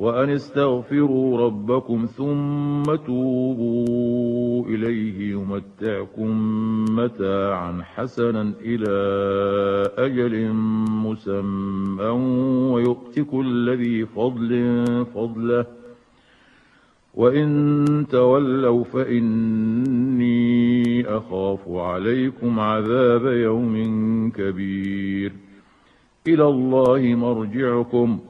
وأن استغفروا ربكم ثم توبوا إليه يمتعكم متاعا حسنا إلى أجل مسمى ويؤت كل ذي فضل فضله. وإن تولوا فإني أخاف عليكم عذاب يوم كبير. إلى الله مرجعكم ۖ.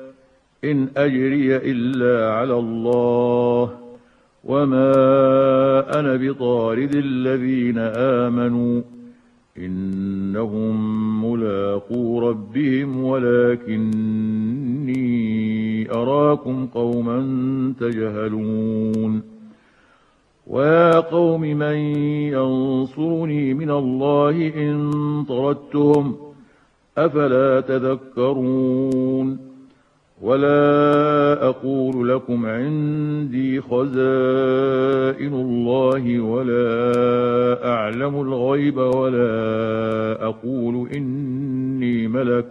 إن أجري إلا على الله وما أنا بطارد الذين آمنوا إنهم ملاقو ربهم ولكني أراكم قوما تجهلون ويا قوم من ينصرني من الله إن طردتهم أفلا تذكرون ولا أقول لكم عندي خزائن الله ولا أعلم الغيب ولا أقول إني ملك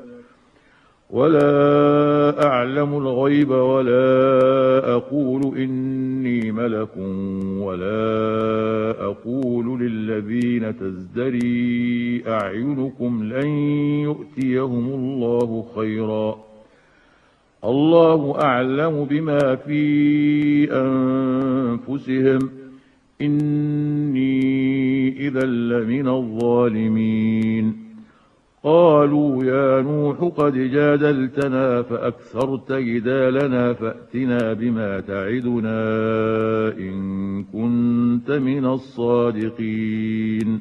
ولا أعلم الغيب ولا أقول إني ملك ولا أقول للذين تزدري أعينكم لن يؤتيهم الله خيراً الله أعلم بما في أنفسهم. إني إذا لمن الظالمين. قالوا يا نوح قد جادلتنا فأكثرت جدالنا فأتنا بما تعدنا إن كنت من الصادقين.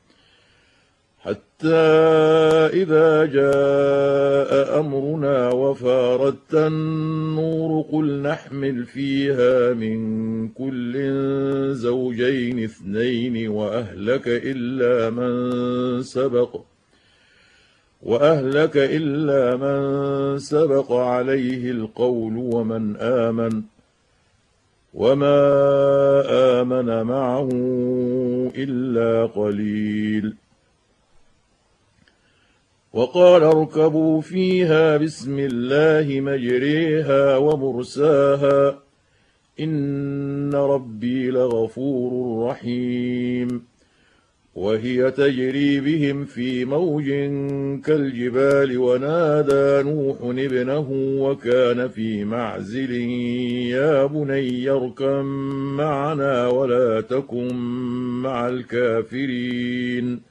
حتى إذا جاء أمرنا وفاردت النور قل نحمل فيها من كل زوجين اثنين وأهلك إلا من سبق وأهلك إلا من سبق عليه القول ومن آمن وما آمن معه إلا قليل وقال اركبوا فيها بسم الله مجريها ومرساها. إن ربي لغفور رحيم. وهي تجري بهم في موج كالجبال ونادى نوح ابنه وكان في معزل. يا بني اركم معنا ولا تكن مع الكافرين.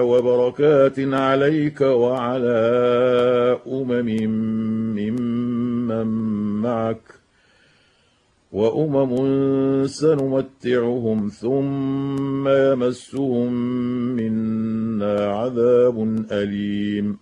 وبركات عليك وعلى أمم ممن معك وأمم سنمتعهم ثم يمسهم منا عذاب أليم.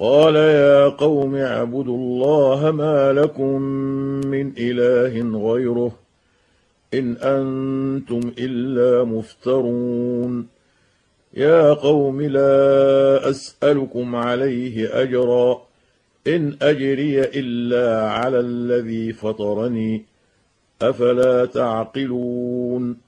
قال يا قوم اعبدوا الله ما لكم من إله غيره إن أنتم إلا مفترون. يا قوم لا أسألكم عليه أجرا. إن أجري إلا على الذي فطرني. أفلا تعقلون؟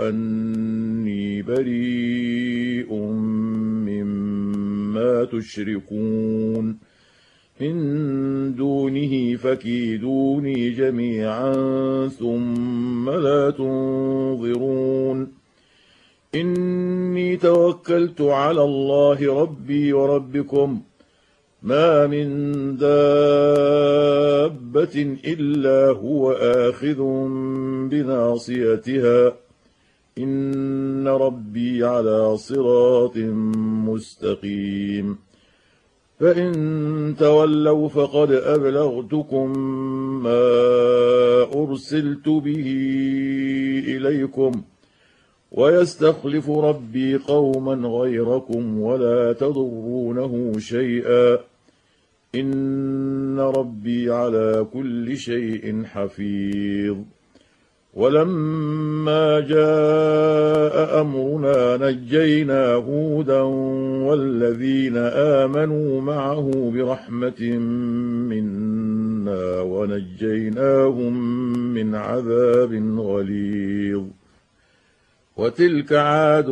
أني بريء مما تشركون. من دونه فكيدوني جميعا ثم لا تنظرون. إني توكلت على الله ربي وربكم ۖ. ما من دابة إلا هو آخذ بناصيتها. إن ربي على صراط مستقيم. فإن تولوا فقد أبلغتكم ما أرسلت به إليكم ويستخلف ربي قوما غيركم ولا تضرونه شيئا. إن ربي على كل شيء حفيظ. ولما جاء أمرنا نجينا هودا والذين آمنوا معه برحمة منا ونجيناهم من عذاب غليظ. وتلك عاد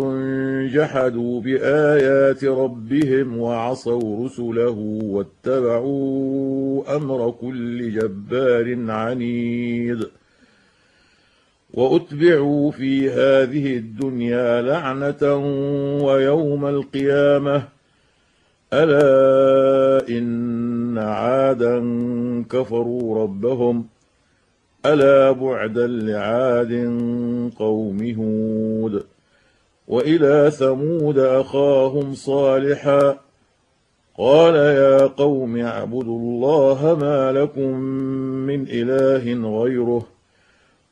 جحدوا بآيات ربهم وعصوا رسله واتبعوا أمر كل جبار عنيد. وأتبعوا في هذه الدنيا لعنة ويوم القيامة. ألا إن عادا كفروا ربهم. ألا بعدا لعاد قوم هود. وإلى ثمود أخاهم صالحا. قال يا قوم اعبدوا الله ما لكم من إله غيره.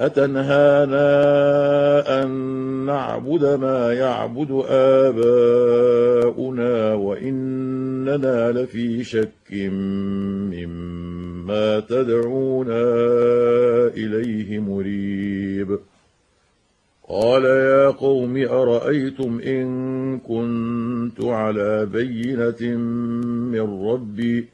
أتنهانا أن نعبد ما يعبد آباؤنا وإننا لفي شك مما تدعونا إليه مريب. قال يا قوم أرأيتم إن كنت على بينة من ربي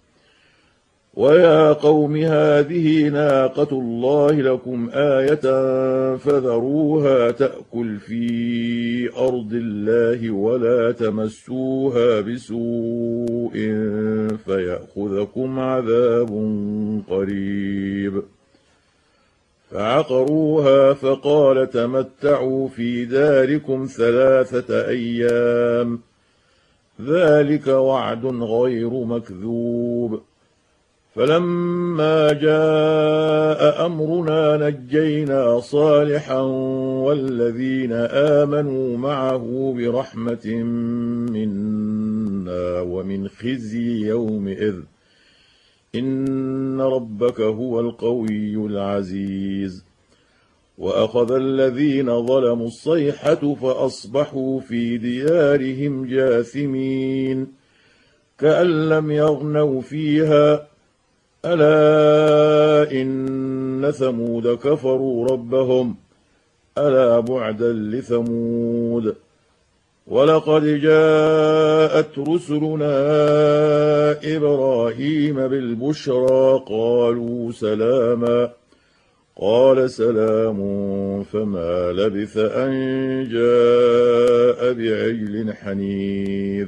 ويا قوم هذه ناقة الله لكم آية فذروها تأكل في أرض الله ولا تمسوها بسوء فيأخذكم عذاب قريب فعقروها فقال تمتعوا في داركم ثلاثة أيام ذلك وعد غير مكذوب فلما جاء أمرنا نجينا صالحا والذين آمنوا معه برحمة منا ومن خزي يومئذ. إن ربك هو القوي العزيز. وأخذ الذين ظلموا الصيحة فأصبحوا في ديارهم جاثمين. كأن لم يغنوا فيها ألا إن ثمود كفروا ربهم ألا بعدا لثمود ولقد جاءت رسلنا إبراهيم بالبشرى قالوا سلاما قال سلام فما لبث أن جاء بعجل حنيذ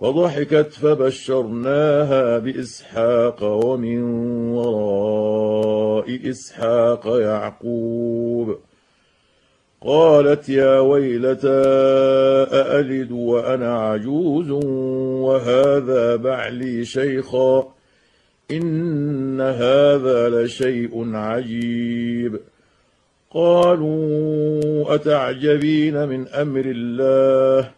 فضحكت فبشرناها بإسحاق ومن وراء إسحاق يعقوب قالت يا ويلتى أألد وأنا عجوز وهذا بعلي شيخا إن هذا لشيء عجيب قالوا أتعجبين من أمر الله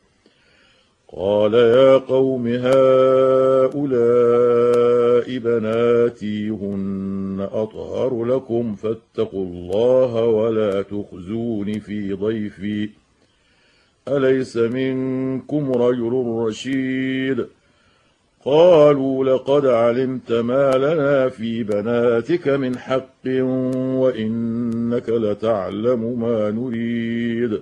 قال يا قوم هؤلاء بناتي هن أطهر لكم فاتقوا الله ولا تخزون في ضيفي. أليس منكم رجل رشيد؟ قالوا لقد علمت ما لنا في بناتك من حق وإنك لتعلم ما نريد.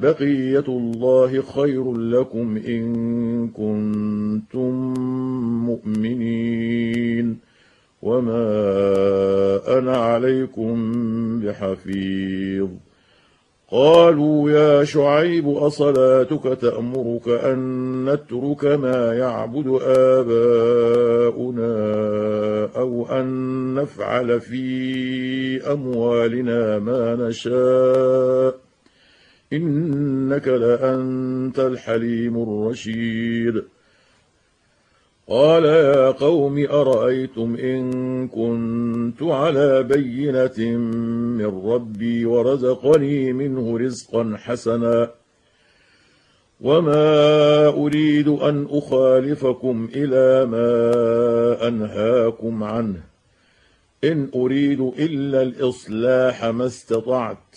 بقية الله خير لكم إن كنتم مؤمنين وما أنا عليكم بحفيظ. قالوا يا شعيب أصلاتك تأمرك أن نترك ما يعبد آباؤنا أو أن نفعل في أموالنا ما نشاء إنك لأنت الحليم الرشيد. قال يا قوم أرأيتم إن كنت على بينة من ربي ورزقني منه رزقا حسنا وما أريد أن أخالفكم إلى ما أنهاكم عنه. إن أريد إلا الإصلاح ما استطعت.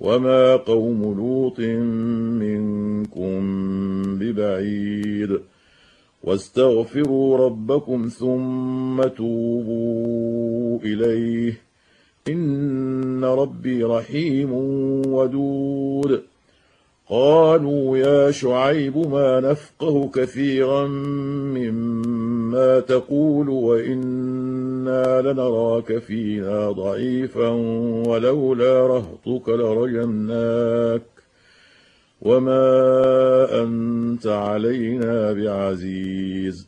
وما قوم لوط منكم ببعيد واستغفروا ربكم ثم توبوا اليه ان ربي رحيم ودود قالوا يا شعيب ما نفقه كثيرا مما تقول وإنا لنراك فينا ضعيفا ولولا رهطك لرجمناك وما أنت علينا بعزيز.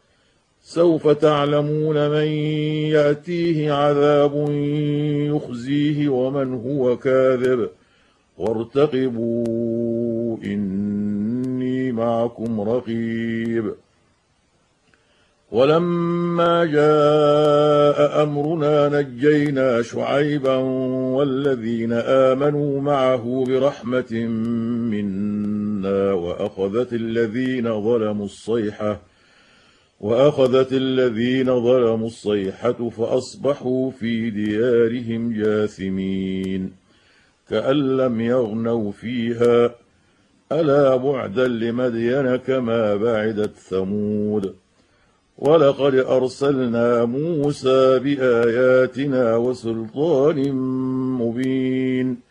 سوف تعلمون من يأتيه عذاب يخزيه ومن هو كاذب. وارتقبوا إني معكم رقيب. ولما جاء أمرنا نجينا شعيبا والذين آمنوا معه برحمة منا وأخذت الذين ظلموا الصيحة وأخذت الذين ظلموا الصيحة فأصبحوا في ديارهم جاثمين كأن لم يغنوا فيها. ألا بعدا لمدين كما بعدت ثمود. ولقد أرسلنا موسى بآياتنا وسلطان مبين.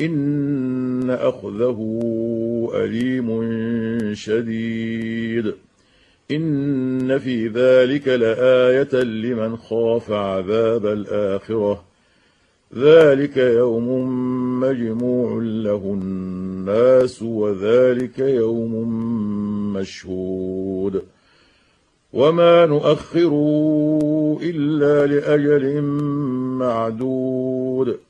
إن أخذه أليم شديد. إن في ذلك لآية لمن خاف عذاب الآخرة. ذلك يوم مجموع له الناس وذلك يوم مشهود. وما نؤخر إلا لأجل معدود.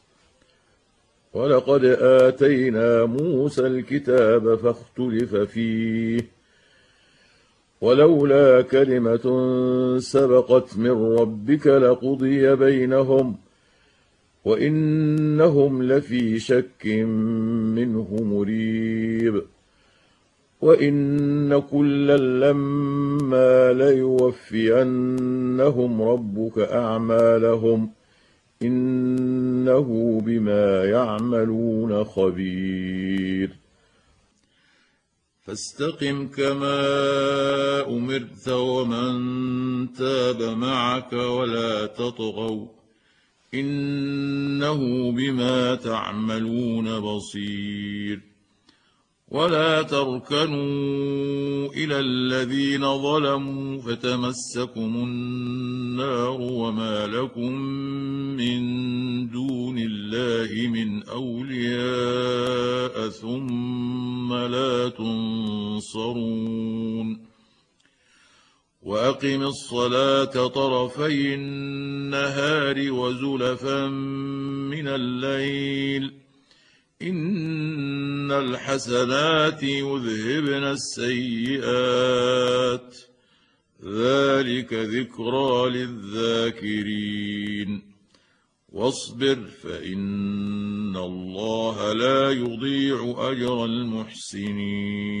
ولقد آتينا موسى الكتاب فاختلف فيه ولولا كلمة سبقت من ربك لقضي بينهم وإنهم لفي شك منه مريب وإن كلا لما ليوفينهم ربك أعمالهم. إنه بما يعملون خبير. فاستقم كما أمرت ومن تاب معك ولا تطغوا. إنه بما تعملون بصير. ولا تركنوا إلى الذين ظلموا فتمسكم النار وما لكم من دون الله من أولياء ثم لا تنصرون وأقم الصلاة طرفي النهار وزلفا من الليل إن الحسنات يذهبن السيئات. ذلك ذكرى للذاكرين. واصبر فإن الله لا يضيع أجر المحسنين.